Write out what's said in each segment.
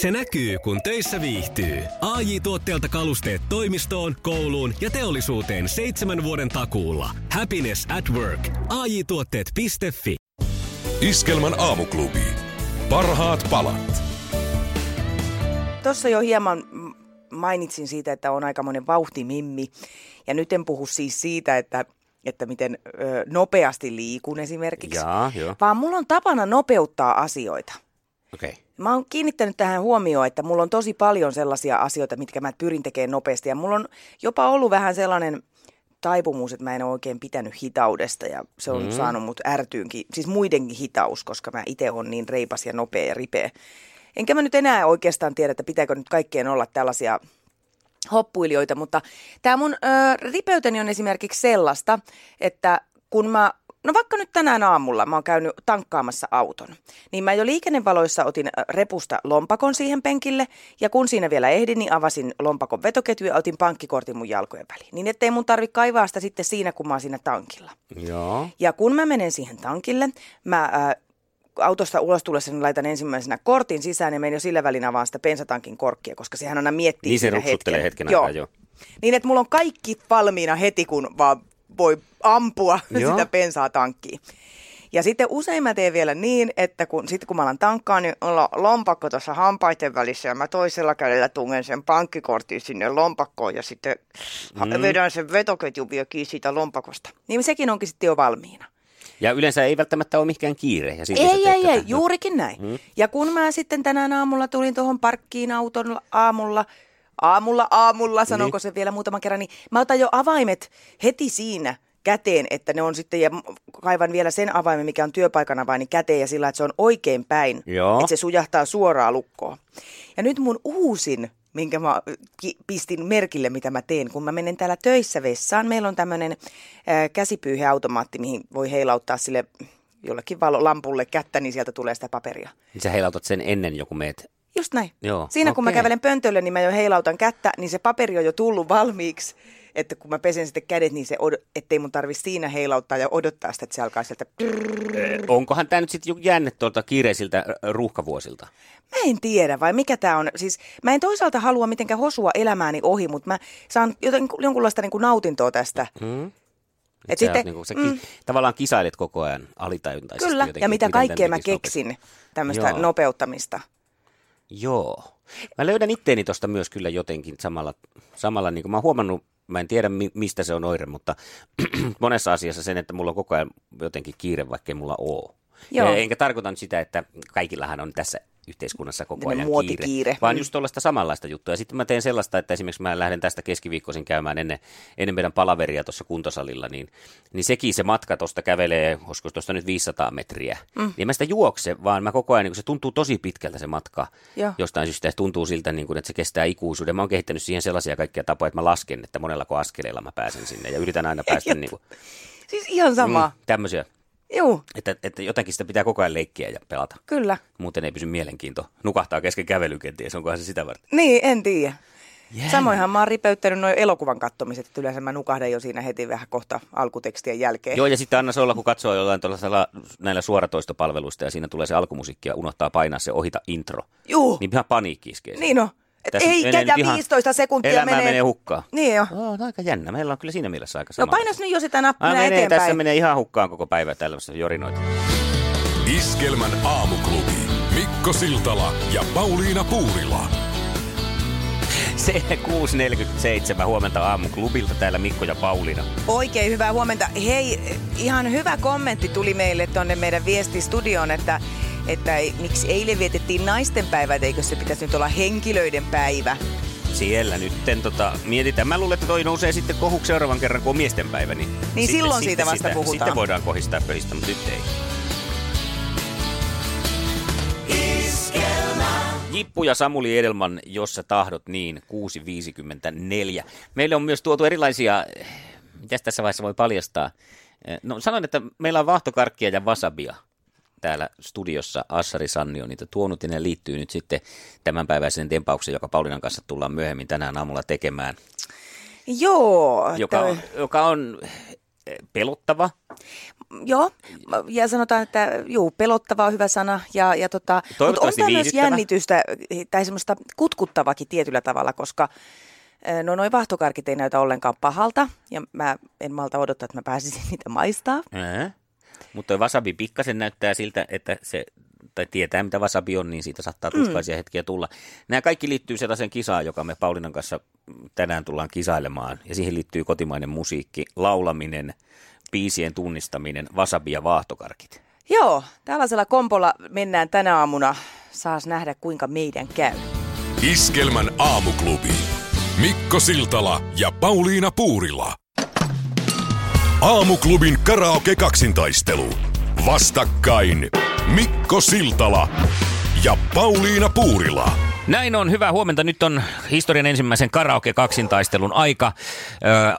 Se näkyy, kun töissä viihtyy. ai tuotteelta kalusteet toimistoon, kouluun ja teollisuuteen seitsemän vuoden takuulla. Happiness at work. ai tuotteetfi Iskelmän aamuklubi. Parhaat palat. Tuossa jo hieman mainitsin siitä, että on aikamoinen vauhtimimmi. Ja nyt en puhu siis siitä, että että miten ö, nopeasti liikun esimerkiksi, Jaa, joo. vaan mulla on tapana nopeuttaa asioita. Okei. Okay. Mä oon kiinnittänyt tähän huomioon, että mulla on tosi paljon sellaisia asioita, mitkä mä pyrin tekemään nopeasti. Ja mulla on jopa ollut vähän sellainen taipumus, että mä en ole oikein pitänyt hitaudesta ja se on mm. saanut mut ärtyynkin, siis muidenkin hitaus, koska mä itse on niin reipas ja nopea ja ripeä. Enkä mä nyt enää oikeastaan tiedä, että pitääkö nyt kaikkien olla tällaisia hoppuilijoita, mutta tämä mun ö, ripeyteni on esimerkiksi sellaista, että kun mä No vaikka nyt tänään aamulla mä oon käynyt tankkaamassa auton, niin mä jo liikennevaloissa otin repusta lompakon siihen penkille ja kun siinä vielä ehdin, niin avasin lompakon vetoketju ja otin pankkikortin mun jalkojen väliin. Niin ettei mun tarvi kaivaa sitä sitten siinä, kun mä oon siinä tankilla. Joo. Ja kun mä menen siihen tankille, mä äh, autosta ulos tullessa niin laitan ensimmäisenä kortin sisään ja menen jo sillä välin avaan sitä pensatankin korkkia, koska sehän aina miettii Niin se hetken. hetken aikaa, joo. Niin, että mulla on kaikki valmiina heti, kun vaan voi ampua Joo. sitä bensaa tankkiin. Ja sitten usein mä teen vielä niin, että kun, sit kun mä alan tankkaan, niin on lompakko tuossa hampaiden välissä ja mä toisella kädellä tungen sen pankkikortin sinne lompakkoon ja sitten mm. vedän sen vetoketjun vielä kiinni siitä lompakosta. Niin sekin onkin sitten jo valmiina. Ja yleensä ei välttämättä ole mikään kiire. Ja Ei, ei, tätä. ei, juurikin näin. Mm. Ja kun mä sitten tänään aamulla tulin tuohon parkkiin auton aamulla, aamulla, aamulla, sanonko Niin. se vielä muutaman kerran, niin mä otan jo avaimet heti siinä käteen, että ne on sitten, ja kaivan vielä sen avaimen, mikä on työpaikan avain, niin käteen ja sillä, että se on oikein päin, Joo. että se sujahtaa suoraan lukkoon. Ja nyt mun uusin, minkä mä pistin merkille, mitä mä teen, kun mä menen täällä töissä vessaan. Meillä on tämmöinen käsipyyheautomaatti, mihin voi heilauttaa sille jollekin valo, lampulle kättä, niin sieltä tulee sitä paperia. Niin sä heilautat sen ennen joku meet. Just näin. Joo, Siinä kun mä kävelen pöntölle, niin mä jo heilautan kättä, niin se paperi on jo tullut valmiiksi. Että kun mä pesen sitten kädet, niin se od- ettei mun tarvi siinä heilauttaa ja odottaa sitä, että se alkaa sieltä. Onkohan tämä nyt sitten jänne tuolta kiireisiltä ruuhkavuosilta? Mä en tiedä, vai mikä tämä on. Siis mä en toisaalta halua mitenkään hosua elämääni ohi, mutta mä saan joten, jonkunlaista niin kuin nautintoa tästä. Mm. Et Et sitten- sä, niinku, sä ki- tavallaan kisailet koko ajan alitajuntaisesti Kyllä, jotenkin, ja mitä kaikkea mä tekisi nopeasti. keksin tämmöistä Joo. nopeuttamista. Joo. Mä löydän itteeni tuosta myös kyllä jotenkin samalla, samalla niin kuin mä oon huomannut, mä en tiedä mi- mistä se on oire, mutta monessa asiassa sen, että mulla on koko ajan jotenkin kiire, vaikkei mulla oo. Joo. Ja enkä tarkoita sitä, että kaikillahan on tässä yhteiskunnassa koko ajan muotikiire. vaan Mm. just tuollaista samanlaista juttua. Ja sitten mä teen sellaista, että esimerkiksi mä lähden tästä keskiviikkoisin käymään ennen, ennen meidän palaveria tuossa kuntosalilla, niin, niin sekin se matka tuosta kävelee, olisiko tuosta nyt 500 metriä. Mm. Niin mä sitä juokse, vaan mä koko ajan, niin kun se tuntuu tosi pitkältä se matka. Joo. Jostain syystä se tuntuu siltä, niin kuin, että se kestää ikuisuuden. Mä oon kehittänyt siihen sellaisia kaikkia tapoja, että mä lasken, että monellako askeleella mä pääsen sinne. Ja yritän aina päästä niin kuin, Siis ihan sama. mm, tämmöisiä, Joo, että, että jotenkin sitä pitää koko ajan leikkiä ja pelata. kyllä. Muuten ei pysy mielenkiinto. Nukahtaa kesken kävelyn kenties, onkohan se sitä varten. Niin, en tiedä. Jännä. Samoinhan mä oon ripeyttänyt noin elokuvan kattomiset, että yleensä mä nukahdan jo siinä heti vähän kohta alkutekstien jälkeen. Joo, ja sitten anna se olla, kun katsoo jollain tuollaisella näillä suoratoistopalveluista ja siinä tulee se alkumusiikki ja unohtaa painaa se ohita intro. Juu, Niin ihan paniikki iskee. niin on. Tässä ei menee käydä nyt ihan- 15 sekuntia Elämää menee, menee. hukkaan. Niin jo. Oh, on aika jännä. Meillä on kyllä siinä mielessä aika No sama. painas nyt jo sitä nappia menee, eteenpäin. tässä menee ihan hukkaan koko päivä tällaista jorinoita. Iskelmän aamuklubi. Mikko Siltala ja Pauliina Puurila. Se 6.47 huomenta aamuklubilta täällä Mikko ja Pauliina. Oikein hyvää huomenta. Hei, ihan hyvä kommentti tuli meille tuonne meidän viestistudioon, että, että miksi eilen vietettiin naisten päivä, että eikö se pitäisi nyt olla henkilöiden päivä. Siellä nytten tota, mietitään. Mä luulen, että toi nousee sitten kohuksi seuraavan kerran, kun on miesten päivä. Niin, Niin silloin siitä vasta sitä, puhutaan. Sitten voidaan kohistaa pöhistä, mutta nyt ei. Jippu ja Samuli Edelman, jos sä tahdot niin, 6.54. Meille on myös tuotu erilaisia, mitä tässä vaiheessa voi paljastaa. No sanoin, että meillä on vahtokarkkia ja wasabia täällä studiossa. Assari Sanni on niitä tuonut ja ne liittyy nyt sitten tämänpäiväisen tempauksen, joka Paulinan kanssa tullaan myöhemmin tänään aamulla tekemään. Joo. Joka toi- on, joka on eh, pelottava. Joo, ja sanotaan, että juu, pelottava on hyvä sana. Ja, ja tota, mutta on tämä myös jännitystä tai semmoista kutkuttavakin tietyllä tavalla, koska ö, no noi vahtokarkit ei näytä ollenkaan pahalta. Ja mä en malta odottaa, että mä pääsisin niitä maistaa. Ää. Mutta toi wasabi pikkasen näyttää siltä, että se, tai tietää mitä wasabi on, niin siitä saattaa tuskaisia mm. hetkiä tulla. Nämä kaikki liittyy sellaiseen kisaan, joka me Paulinan kanssa tänään tullaan kisailemaan. Ja siihen liittyy kotimainen musiikki, laulaminen, biisien tunnistaminen, wasabi ja vaahtokarkit. Joo, tällaisella kompolla mennään tänä aamuna. Saas nähdä, kuinka meidän käy. Iskelmän aamuklubi. Mikko Siltala ja Pauliina Puurila. Aamuklubin karaoke-kaksintaistelu. Vastakkain Mikko Siltala ja Pauliina Puurila. Näin on, hyvää huomenta. Nyt on historian ensimmäisen karaoke-kaksintaistelun aika.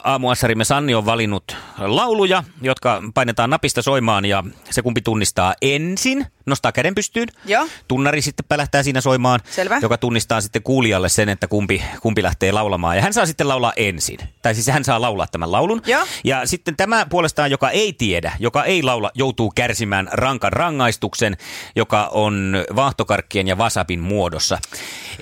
Aamuassarimme Sanni on valinnut lauluja, jotka painetaan napista soimaan ja se kumpi tunnistaa ensin, nostaa käden pystyyn. Joo. Tunnari sitten pälähtää siinä soimaan, Selvä. joka tunnistaa sitten kuulijalle sen, että kumpi, kumpi lähtee laulamaan. Ja hän saa sitten laulaa ensin. Tai siis hän saa laulaa tämän laulun. Joo. Ja sitten tämä puolestaan, joka ei tiedä, joka ei laula, joutuu kärsimään rankan rangaistuksen, joka on vaahtokarkkien ja vasapin muodossa.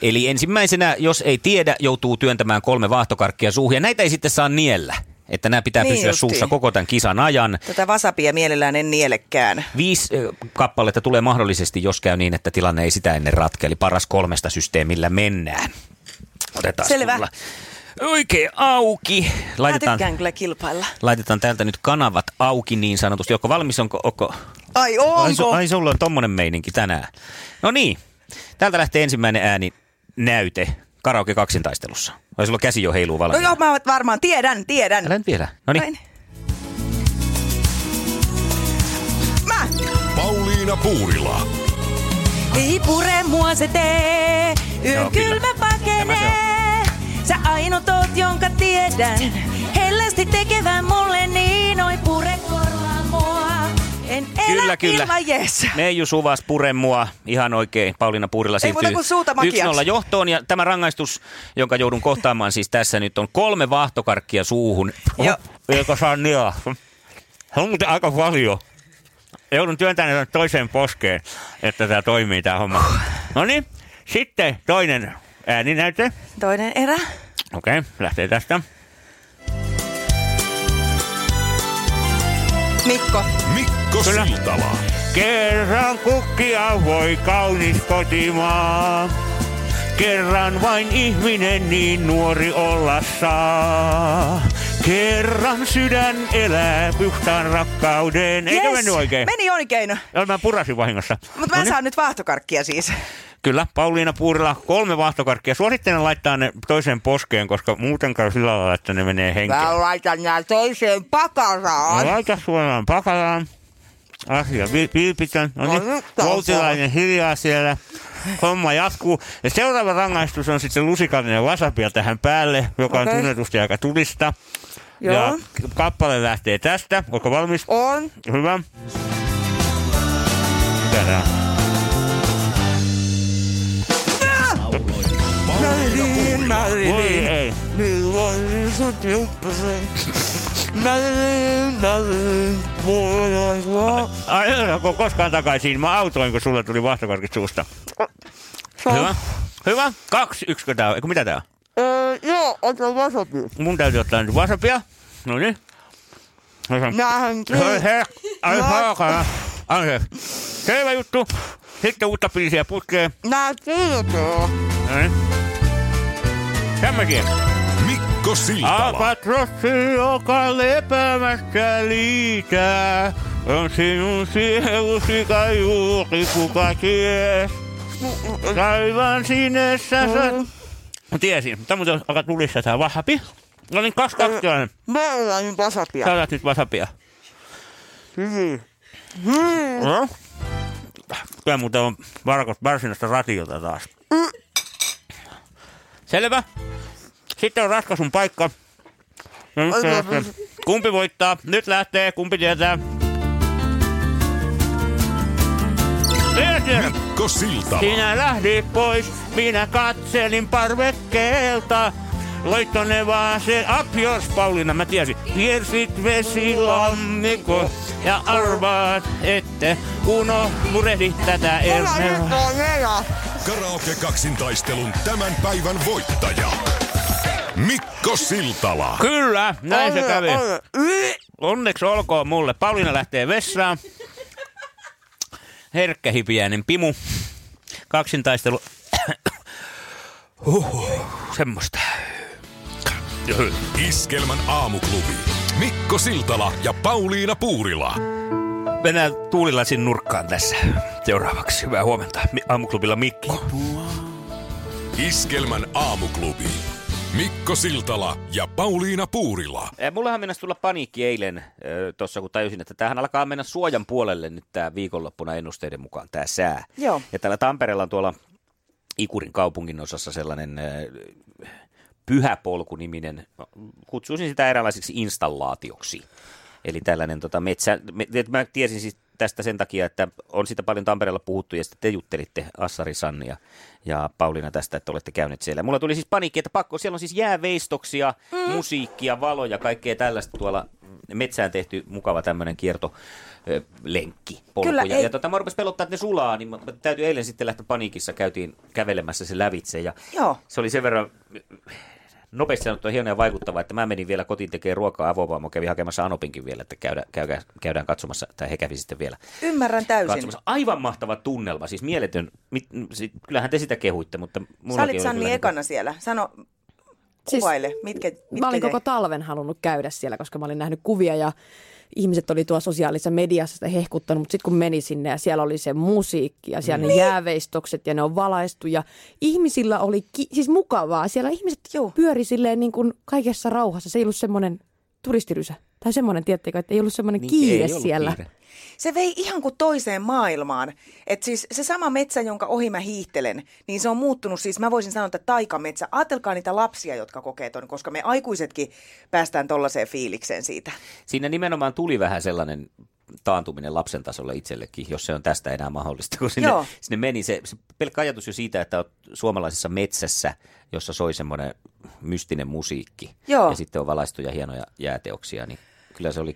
Eli ensimmäisenä, jos ei tiedä, joutuu työntämään kolme vaahtokarkkia suuhun. Ja näitä ei sitten saa niellä. Että nämä pitää Niin pysyä justiin. suussa koko tämän kisan ajan. Tätä vasapia mielellään en nielekään. Viisi kappaletta tulee mahdollisesti, jos käy niin, että tilanne ei sitä ennen ratke. Eli paras kolmesta systeemillä mennään. Otetaan Selvä. sulla Oikein auki. Mä Laitetaan, tykkään kyllä kilpailla. laitetaan täältä nyt kanavat auki niin sanotusti. Onko valmis? Onko, onko... Ai Ai, su, onko? ai sulla on tommonen meininki tänään. No niin. Täältä lähtee ensimmäinen ääni näyte karaoke kaksintaistelussa. Vai sulla käsi jo heiluu No valmiina? joo, mä varmaan tiedän, tiedän. Älä nyt vielä. No niin. Näin. Mä! Pauliina Puurila. Ei pure mua se tee, yön kylmä pakenee. Sä ainut oot, jonka tiedän, hellästi tekevän mulle niin, oi pure. En elä Kyllä, kyllä. ilman yes. Meiju Suvas pure mua ihan oikein. Pauliina Puurilla siirtyy kuin suuta makiaksi. 1-0 johtoon. Ja tämä rangaistus, jonka joudun kohtaamaan siis tässä nyt on kolme vaahtokarkkia suuhun. Joo. Joka saa nia. Se on muuten aika paljon. Joudun työntämään toiseen poskeen, että tämä toimii tämä homma. No niin, sitten toinen ääninäyte. Toinen erä. Okei, okay, lähtee tästä. Mikko. Mikko Kyllä. Siltala. Kerran kukkia voi kaunis kotimaa. Kerran vain ihminen niin nuori olla saa. Kerran sydän elää puhtaan rakkauden. Eikö Yes. mennyt oikein? Meni oikein. Joo, Mä purasin vahingossa. Mutta mä No niin. saan nyt vaahtokarkkia siis. Kyllä, Pauliina Puurila, kolme vaahtokarkkia. Suosittelen laittaa ne toiseen poskeen, koska muuten käy sillä lailla, että ne menee henkeen. Mä laitan nää toiseen pakaraan. No, laita suoraan pakaraan. Asia vi- vilpitön. No No niin, taas Voutilainen hiljaa siellä. Homma jatkuu. Ja seuraava rangaistus on sitten lusikallinen wasapia tähän päälle, joka on Okei. tunnetusti aika tulista. Joo. Ja kappale lähtee tästä. Onko valmis? On. Hyvä. Mitä tää? on? Voi ei. Milloin sut jumppasin? Mällin, mällin, mulla Ajelako koskaan takaisin? Mä autoin, kun sulle tuli vahtokarkit suusta. Hyvä. Hyvä. Kaksi, yksikö tää on? Eiku mitä tää on? Öö, joo, ota wasabi. Mun täytyy ottaa nyt wasapia. No niin. Nähän Hei, hei. Ai saakana. Anteeksi. Selvä juttu. Sitten uutta biisiä putkeen. Nää tietoo. No niin. Tämmöisiä. Mikko Siltala. Albatrossi, joka lepäämättä liitää, on sinun sielusi kai juuri kuka ties. Taivaan sinessä sä... Mä tiesin, mutta muuten alkaa tulissa tää vahapi. No niin, kaksi kakkilainen. Mä olen wasabia. Sä otat nyt vasapia. Hyvin. No? Kyllä muuten on varkot varsinaista ratiota taas. Selvä. Sitten on ratkaisun paikka. Nyt se lähtee. Kumpi voittaa? Nyt lähtee. Kumpi tietää? Mikko Siltala. Sinä lähdit pois, minä katselin parvekkeelta. Loittonne vaan se yours, Pauliina, mä tiesin. Piersit vesilammikko ja arvaat, ette uno murehdi tätä elämää. Karaoke kaksintaistelun tämän päivän voittaja. Mikko Siltala. Kyllä, näin se kävi. Onneksi olkoon mulle. Pauliina lähtee vessaan. Herkkähipiäinen pimu. Kaksintaistelu. Huhhuh, semmoista. Iskelmän aamuklubi. Mikko Siltala ja Pauliina Puurila. Mennään tuulilasin nurkkaan tässä. Seuraavaksi. Hyvää huomenta. Aamuklubilla Mikki. Iskelmän aamuklubi. Mikko Siltala ja Pauliina Puurila. Eh, Mullahan mennäisi tulla paniikki eilen tuossa, kun tajusin, että tämähän alkaa mennä suojan puolelle nyt tämä viikonloppuna ennusteiden mukaan, tämä sää. Joo. Ja täällä Tampereella on tuolla Ikurin kaupungin osassa sellainen äh, pyhäpolku-niminen, kutsuisin sitä eräänlaiseksi installaatioksi. Eli tällainen tota, metsä, me, mä tiesin siis tästä sen takia, että on sitä paljon Tampereella puhuttu ja sitten te juttelitte Assari Sanni ja, ja Pauliina tästä, että olette käyneet siellä. Mulla tuli siis paniikki, että pakko, siellä on siis jääveistoksia, mm. musiikkia, valoja, kaikkea tällaista tuolla metsään tehty mukava tämmöinen kierto lenkki, polkuja. Kyllä, ei- Ja tota, mä rupesin pelottaa, että ne sulaa, niin mä täytyy eilen sitten lähteä paniikissa, käytiin kävelemässä se lävitse ja Joo. se oli sen verran nopeasti sanottua hieno ja vaikuttava, että mä menin vielä kotiin tekemään ruokaa avovaamo, kävin hakemassa Anopinkin vielä, että käydään, käydään, käydään katsomassa, tai he kävi sitten vielä Ymmärrän täysin. katsomassa. Aivan mahtava tunnelma, siis mieletön, mit, sit, kyllähän te sitä kehuitte, mutta Sä olit oli Sanni kyllä ekana siellä. Sano, Siis kuvaile, mitkä, mitkä Mä olin jäi? koko talven halunnut käydä siellä, koska mä olin nähnyt kuvia ja ihmiset oli tuossa sosiaalisessa mediassa sitä hehkuttanut, mutta sitten kun meni sinne ja siellä oli se musiikki ja siellä mm. ne jääveistokset ja ne on valaistu ja ihmisillä oli ki- siis mukavaa. Siellä ihmiset Joo. pyöri silleen niin kuin kaikessa rauhassa. Se ei ollut semmoinen turistirysä tai semmoinen, tiettekö, että ei ollut semmoinen Niin, kiire ei ollut siellä. kiire. Se vei ihan kuin toiseen maailmaan. Et siis se sama metsä, jonka ohi mä hiihtelen, niin se on muuttunut siis, mä voisin sanoa, että taikametsä. Ajatelkaa niitä lapsia, jotka kokee ton, koska me aikuisetkin päästään tollaiseen fiilikseen siitä. Siinä nimenomaan tuli vähän sellainen taantuminen lapsen tasolla itsellekin, jos se on tästä enää mahdollista, kun sinne, Joo. sinne meni se, se pelkkä ajatus jo siitä, että olet suomalaisessa metsässä, jossa soi semmoinen mystinen musiikki Joo. ja sitten on valaistuja hienoja jääteoksia, niin kyllä se oli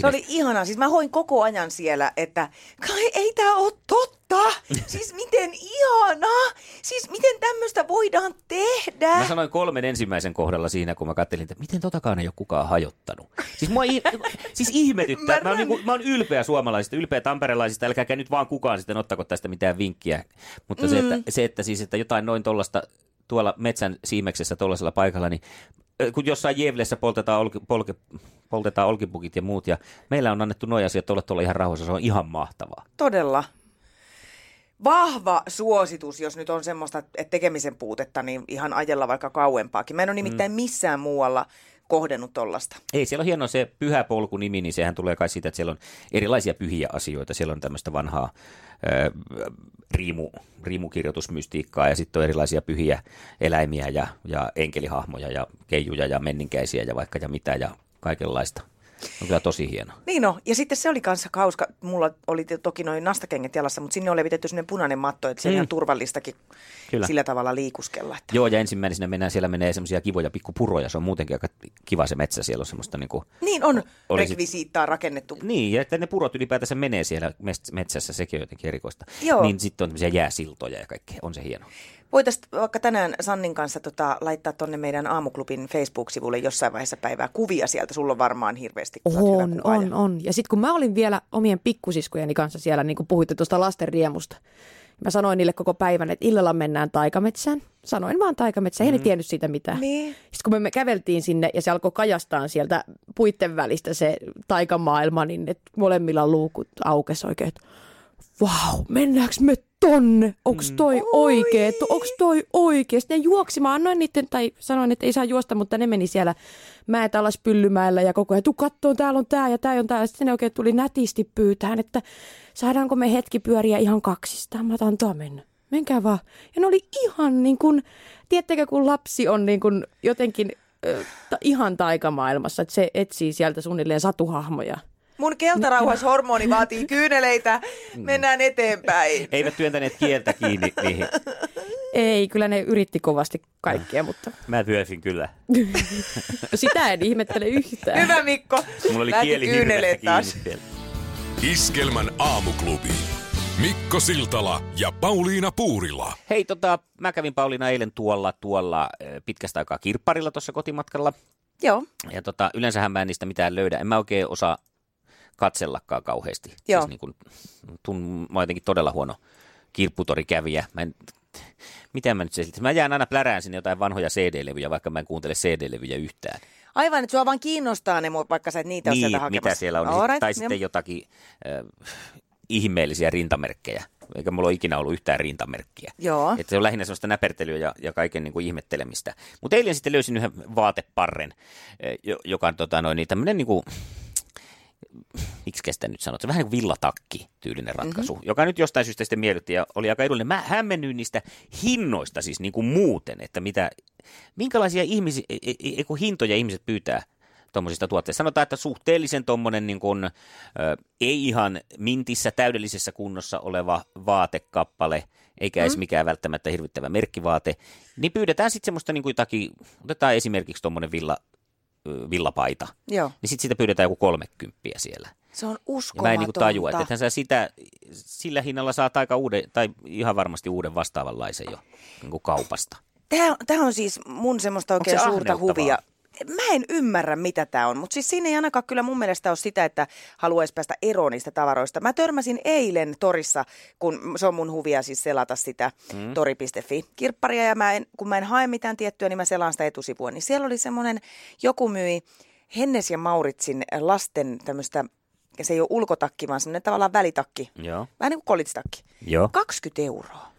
Se oli ihanaa. Siis mä hoin koko ajan siellä, että kai ei tää ole totta. Siis miten ihanaa. Siis miten tämmöistä voidaan tehdä. Mä sanoin kolmen ensimmäisen kohdalla siinä, kun mä kattelin, että miten totakaan ei ole kukaan hajottanut. Siis mua i- siis ihmetyttää. Mä oon, niinku, mä oon ylpeä suomalaisista, ylpeä tamperelaisista, älkääkä nyt vaan kukaan sitten ottako tästä mitään vinkkiä. Mutta mm. se, että, se, että siis, että jotain noin tollasta tuolla metsän siimeksessä tuollaisella paikalla, niin kun jossain Jevlessä poltetaan, olki, polke, poltetaan olkipukit ja muut, ja meillä on annettu nuo asiat olla tuolla ihan rauhassa, se on ihan mahtavaa. Todella. Vahva suositus, jos nyt on semmoista että tekemisen puutetta, niin ihan ajella vaikka kauempaakin. Mä en ole nimittäin missään muualla kohdennut tollasta. Ei, siellä on hieno se pyhä polku-nimi, niin sehän tulee kai siitä, että siellä on erilaisia pyhiä asioita. Siellä on tämmöistä vanhaa ö, riimu, riimukirjoitusmystiikkaa ja sitten on erilaisia pyhiä eläimiä ja, ja enkelihahmoja ja keijuja ja menninkäisiä ja vaikka ja mitä ja kaikenlaista. On kyllä tosi hieno. Niin no, ja sitten se oli kanssa kauska. Mulla oli toki noin nastakengät jalassa, mutta sinne oli levitetty sellainen punainen matto, että se on Mm. ihan turvallistakin Kyllä. sillä tavalla liikuskella. Että. Joo, ja ensimmäisenä mennään, siellä menee semmoisia kivoja pikkupuroja. Se on muutenkin aika kiva se metsä. Siellä on semmoista niin kuin, Niin on Oli rekvisiittaa rakennettu. Niin, ja että ne purot ylipäätänsä menee siellä metsässä, sekin on jotenkin erikoista. Joo. Niin sitten on tämmöisiä jääsiltoja ja kaikkea. On se hieno. Voitaisiin vaikka tänään Sannin kanssa tota, laittaa tonne meidän aamuklubin Facebook-sivulle jossain vaiheessa päivää kuvia sieltä. Sulla on varmaan hirveästi. On, on, on. Ja sitten kun mä olin vielä omien pikkusiskojeni kanssa siellä, niin kuin puhuitte tuosta lasten riemusta, mä sanoin niille koko päivän, että illalla mennään taikametsään. Sanoin vaan taikametsään, ei ne tiennyt siitä mitään. Niin. Sitten kun me, käveltiin sinne ja se alkoi kajastaa sieltä puitten välistä se taikamaailma, niin että molemmilla luukut aukesi oikein, että vau, mennäänkö me tonne? Onks toi oikee? Onks toi oikee? Sitten ne juoksi, mä annoin niiden, tai sanoin, että ei saa juosta, mutta ne meni siellä mäet alas Pyllymäellä ja koko ajan, tuu kattoon, täällä on tää ja tää on tää. Sitten ne oikein tuli nätisti pyytään, että saadaanko me hetki pyöriä ihan kaksistaan. Mä otan antaa mennä. Menkää vaan. Ja ne oli ihan niin kuin, tiedättekö kun lapsi on niin kuin jotenkin ö, ta, ihan taikamaailmassa, että se etsii sieltä suunnilleen satuhahmoja. Mun keltarauhashormoni vaatii kyyneleitä. Mennään eteenpäin. Eivät työntäneet kieltä kiinni niihin. Ei, kyllä ne yritti kovasti kaikkea, mutta Mä työnsin kyllä. sitä en ihmettele yhtään. Hyvä Mikko. Mulla oli Lähti kieli taas. Iskelmän aamuklubi. Mikko Siltala ja Pauliina Puurila. Hei, tota, mä kävin Pauliina eilen tuolla, tuolla pitkästä aikaa kirpparilla tuossa kotimatkalla. Joo, Ja tota, yleensähän mä en niistä mitään löydä. En mä oikein osaa katsellakaan kauheasti. Joo. Siis niin kun, tun, mä jotenkin todella huono kirpputorikävijä. Mä en, mitä mä nyt selitin? Mä jään aina plärään sinne jotain vanhoja CD-levyjä, vaikka mä en kuuntele CD-levyjä yhtään. aivan, että sua vaan kiinnostaa ne, vaikka sä et niitä ole niin, sieltä hakemassa. mitä siellä on. Alright, sit, tai sitten jotakin äh, ihmeellisiä rintamerkkejä. Eikä mulla ole ikinä ollut yhtään rintamerkkiä. Joo. Että se on lähinnä sellaista näpertelyä ja, ja kaiken niin kuin ihmettelemistä. Mutta eilen sitten löysin yhden vaateparren, jo- joka on tota, noin, niin tämmöinen niin kuin, miksi sitä nyt sanot, se vähän niin kuin villatakki tyylinen ratkaisu, mm-hmm. joka nyt jostain syystä sitten miellytti ja oli aika edullinen. Mä hämmennyin niistä hinnoista siis niin kuin muuten, että mitä, minkälaisia ihmisiä, e, e, e, hintoja ihmiset pyytää tuommoisista tuotteista. Sanotaan, että suhteellisen tuommoinen niin kuin, ei ihan mintissä täydellisessä kunnossa oleva vaatekappale, eikä edes mikään välttämättä hirvittävä merkkivaate, niin pyydetään sitten semmoista niin kuin jotakin, otetaan esimerkiksi tuommoinen villa, villapaita, Joo, niin sitten sitä pyydetään joku kolmekymppiä siellä. se on Ja uskomatonta. mä en niin tajua, että sä sitä, sillä hinnalla saat aika uuden, tai ihan varmasti uuden vastaavanlaisen jo niin kuin kaupasta. Tämä, tämä on siis mun semmoista oikein se suurta huvia. Mä en ymmärrä, mitä tämä on, mutta siis siinä ei ainakaan kyllä mun mielestä ole sitä, että haluaisi päästä eroon niistä tavaroista. Mä törmäsin eilen torissa, kun se on mun huvia siis selata sitä mm. tori.fi kirpparia, ja mä en, kun mä en hae mitään tiettyä, niin mä selaan sitä etusivua. Niin siellä oli semmoinen, joku myi Hennes ja Mauritsin lasten tämmöistä, se ei ole ulkotakki, vaan semmoinen tavallaan välitakki. Joo. Vähän niin kuin kolitstakki. Joo. 20 euroa.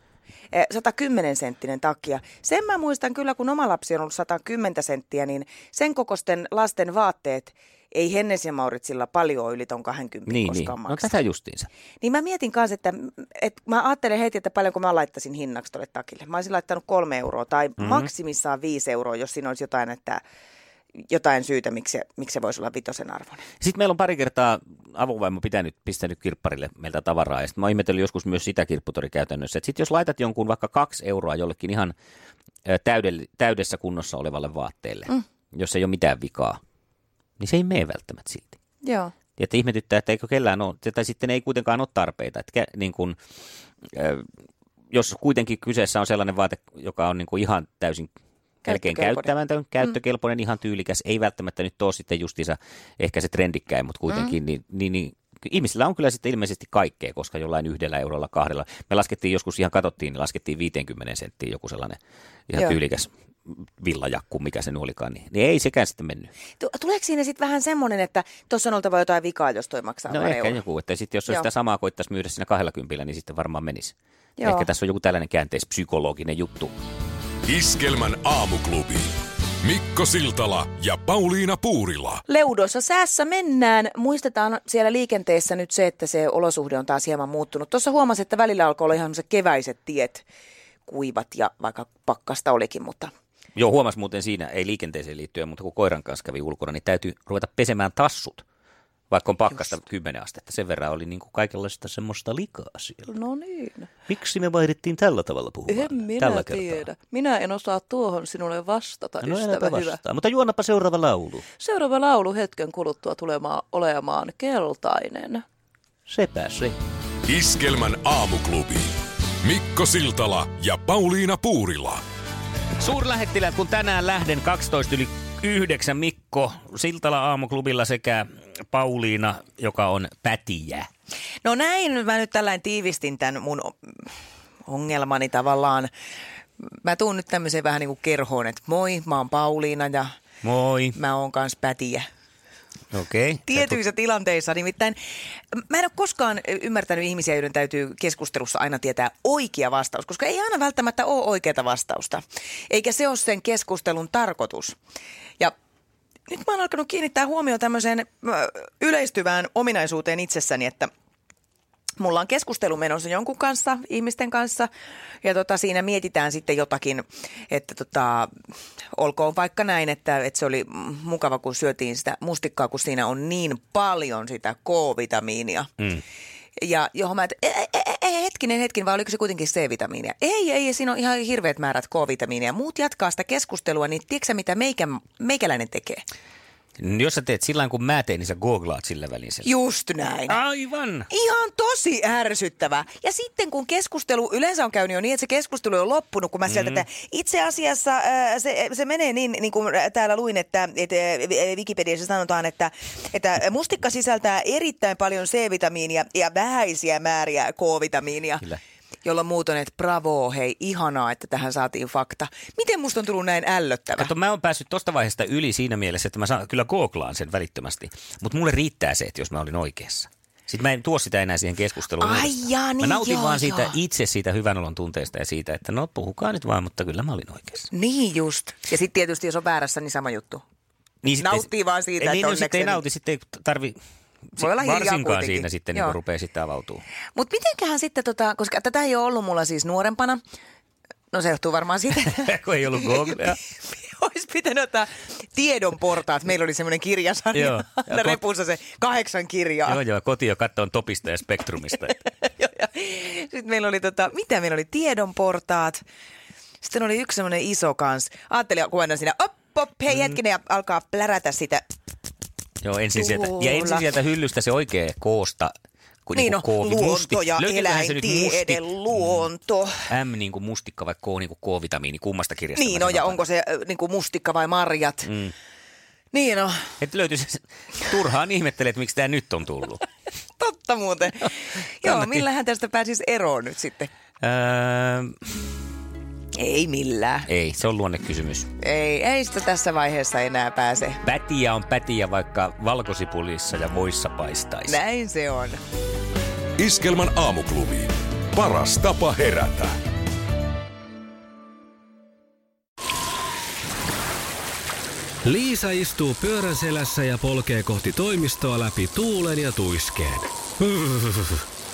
Eh, 110 senttinen takki. Ja sen mä muistan kyllä, kun oma lapsi on ollut 110 senttiä, niin sen kokosten lasten vaatteet ei Hennes ja Mauritsilla paljon yli ton 20 Niin, niin. koskaan No tätä justiinsa. Niin mä mietin kanssa, että, että mä ajattelen heti, että paljonko mä laittaisin hinnaksi tuolle takille. Mä olisin laittanut kolme euroa tai Mhm. mm-hmm. maksimissaan viisi euroa, jos siinä olisi jotain, että jotain syytä, miksi se, miksi se voisi olla vitosen arvoinen. Sitten meillä on pari kertaa avovaimo pitänyt, pistänyt kirpparille meiltä tavaraa. Ja sitten mä ihmetellyt joskus myös sitä kirpputorikäytännössä. Että sitten jos laitat jonkun vaikka kaksi euroa jollekin ihan täydell, täydessä kunnossa olevalle vaatteelle, mm. jos ei ole mitään vikaa, niin se ei mene välttämättä silti. Joo. Ja että ihmetyttää, että eikö kellään ole, tai sitten ei kuitenkaan ole tarpeita. Että niin kun, jos kuitenkin kyseessä on sellainen vaate, joka on niin kuin ihan täysin melkein käyttämätön, käyttökelpoinen, mm. ihan tyylikäs, ei välttämättä nyt ole sitten justiinsa ehkä se trendikkäin, mutta kuitenkin, mm. niin, niin, niin ihmisillä on kyllä sitten ilmeisesti kaikkea, koska jollain yhdellä eurolla, kahdella. Me laskettiin joskus ihan katsottiin, niin laskettiin 50 senttiä joku sellainen ihan Joo. tyylikäs villajakku, mikä se olikaan, niin, niin ei sekään sitten mennyt. Tu- Tuleeko siinä sitten vähän semmoinen, että tuossa on oltava jotain vikaa, jos toi maksaa No ehkä euron? joku, että sitten jos sitä samaa koittaisi myydä siinä kahdella kympillä, niin sitten varmaan menisi. Joo. Ehkä tässä on joku tällainen käänteispsykologinen juttu. Iskelmän aamuklubi. Mikko Siltala ja Pauliina Puurila. Leudoissa säässä mennään. Muistetaan siellä liikenteessä nyt se, että se olosuhde on taas hieman muuttunut. Tuossa huomasin, että välillä alkoi olla ihan keväiset tiet, kuivat ja vaikka pakkasta olikin, mutta Joo, huomas muuten siinä, ei liikenteeseen liittyen, mutta kun koiran kanssa kävi ulkona, niin täytyy ruveta pesemään tassut, vaikka on pakkasta Just. 10 astetta. Sen verran oli niin kuin kaikenlaista semmoista likaa siellä. no niin. Miksi me vaihdettiin tällä tavalla puhumaan? En minä tällä tiedä. Minä en osaa tuohon sinulle vastata, No ystävä enäpä hyvä. vastaa. Mutta juonnapa seuraava laulu. Seuraava laulu hetken kuluttua tulemaan olemaan keltainen. Sepä se. Iskelmän aamuklubi. Mikko Siltala ja Pauliina Puurila. Suurlähettilät, kun tänään lähden 12 yli 9 Mikko Siltala aamuklubilla sekä Pauliina, joka on pätijä. No näin, mä nyt tällainen tiivistin tämän mun ongelmani tavallaan. Mä tuun nyt tämmöiseen vähän niin kuin kerhoon, että moi, mä oon Pauliina ja Moi. mä oon kans pätijä. Okei. Okay. Tietyissä tilanteissa nimittäin. Mä en ole koskaan ymmärtänyt ihmisiä, joiden täytyy keskustelussa aina tietää oikea vastaus, koska ei aina välttämättä ole oikeaa vastausta. Eikä se ole sen keskustelun tarkoitus. Nyt mä oon alkanut kiinnittää huomioon tämmöiseen yleistyvään ominaisuuteen itsessäni, että mulla on keskustelu menossa jonkun kanssa, ihmisten kanssa, ja tota, siinä mietitään sitten jotakin, että tota, olkoon vaikka näin, että, että se oli mukava, kun syötiin sitä mustikkaa, kun siinä on niin paljon sitä K-vitamiinia. Mm. Ja johon mä, että e, e, e, e, hetkinen, hetkinen, vai oliko se kuitenkin C-vitamiinia? Ei, ei, siinä on ihan hirveät määrät K-vitamiinia. Muut jatkaa sitä keskustelua, niin tiedätkö mitä meikä, meikäläinen tekee? Jos sä teet sillä kun mä teen, niin sä googlaat sillä välin sen. Just näin. Aivan. Ihan tosi ärsyttävä. Ja sitten kun keskustelu, yleensä on käynyt jo niin, että se keskustelu on loppunut, kun mä sieltä, mm. että itse asiassa äh, se, se menee niin, niin kuin täällä luin, että, että Wikipediassa sanotaan, että, että mustikka sisältää erittäin paljon C-vitamiinia ja vähäisiä määriä K-vitamiinia. Kyllä jolla muut on, että bravo, hei, ihanaa, että tähän saatiin fakta. Miten musta on tullut näin ällöttävä? Kato, mä oon päässyt tosta vaiheesta yli siinä mielessä, että mä saan, kyllä googlaan sen välittömästi. Mutta mulle riittää se, että jos mä olin oikeassa. Sitten mä en tuo sitä enää siihen keskusteluun. Ai jaa, niin mä nautin joo, vaan siitä joo. itse siitä hyvän olon tunteesta ja siitä, että no puhukaa nyt vaan, mutta kyllä mä olin oikeassa. Niin just. Ja sitten tietysti, jos on väärässä, niin sama juttu. Niin sitten, Nauttii vaan siitä, niin, että no, sitten ei onneksi- nauti, sitten ei tarvi Voi olla hiljaa varsinkaan kuitenkin. siinä sitten niin Joo. rupeaa sitten avautuu. Mutta mitenköhän sitten, tota, koska tätä ei ole ollut mulla siis nuorempana, no se johtuu varmaan siitä, kun ei ollut Googlea. olisi pitänyt ottaa tiedon portaat. Meillä oli semmoinen kirjasarja, Joo. Ja aina repussa se kahdeksan kirjaa. Joo, joo, koti jo kattoon topista ja spektrumista. Sitten meillä oli, tota, mitä meillä oli, tiedon portaat. Sitten oli yksi semmoinen iso kans. Ajattelin, kun aina siinä, op, op, hei Mm. hetkinen, ja alkaa plärätä sitä. Joo, ensin sieltä, ja ensin sieltä hyllystä se oikea koosta. Kun Niin no, K, luonto ja se nyt eläintiede, musti- luonto. M niin kuin mustikka vai K niin kuin K-vitamiini, kummasta kirjasta Niin no, ja onko se äh, niinku mustikka vai marjat. Mm. Niin no, Että löytyisi, turhaan ihmettelee, että miksi tämä nyt on tullut. totta muuten. Joo, millähän tästä pääsisi eroon nyt sitten? Öö, Ei millään. ei, se on luonnekysymys. Ei, ei sitä tässä vaiheessa enää pääse. Pätiä on pätiä, vaikka valkosipulissa ja voissa paistaisi. Näin se on. Iskelmän aamuklubi. Paras tapa herätä. Liisa istuu pyörän selässä ja polkee kohti toimistoa läpi tuulen ja tuiskeen.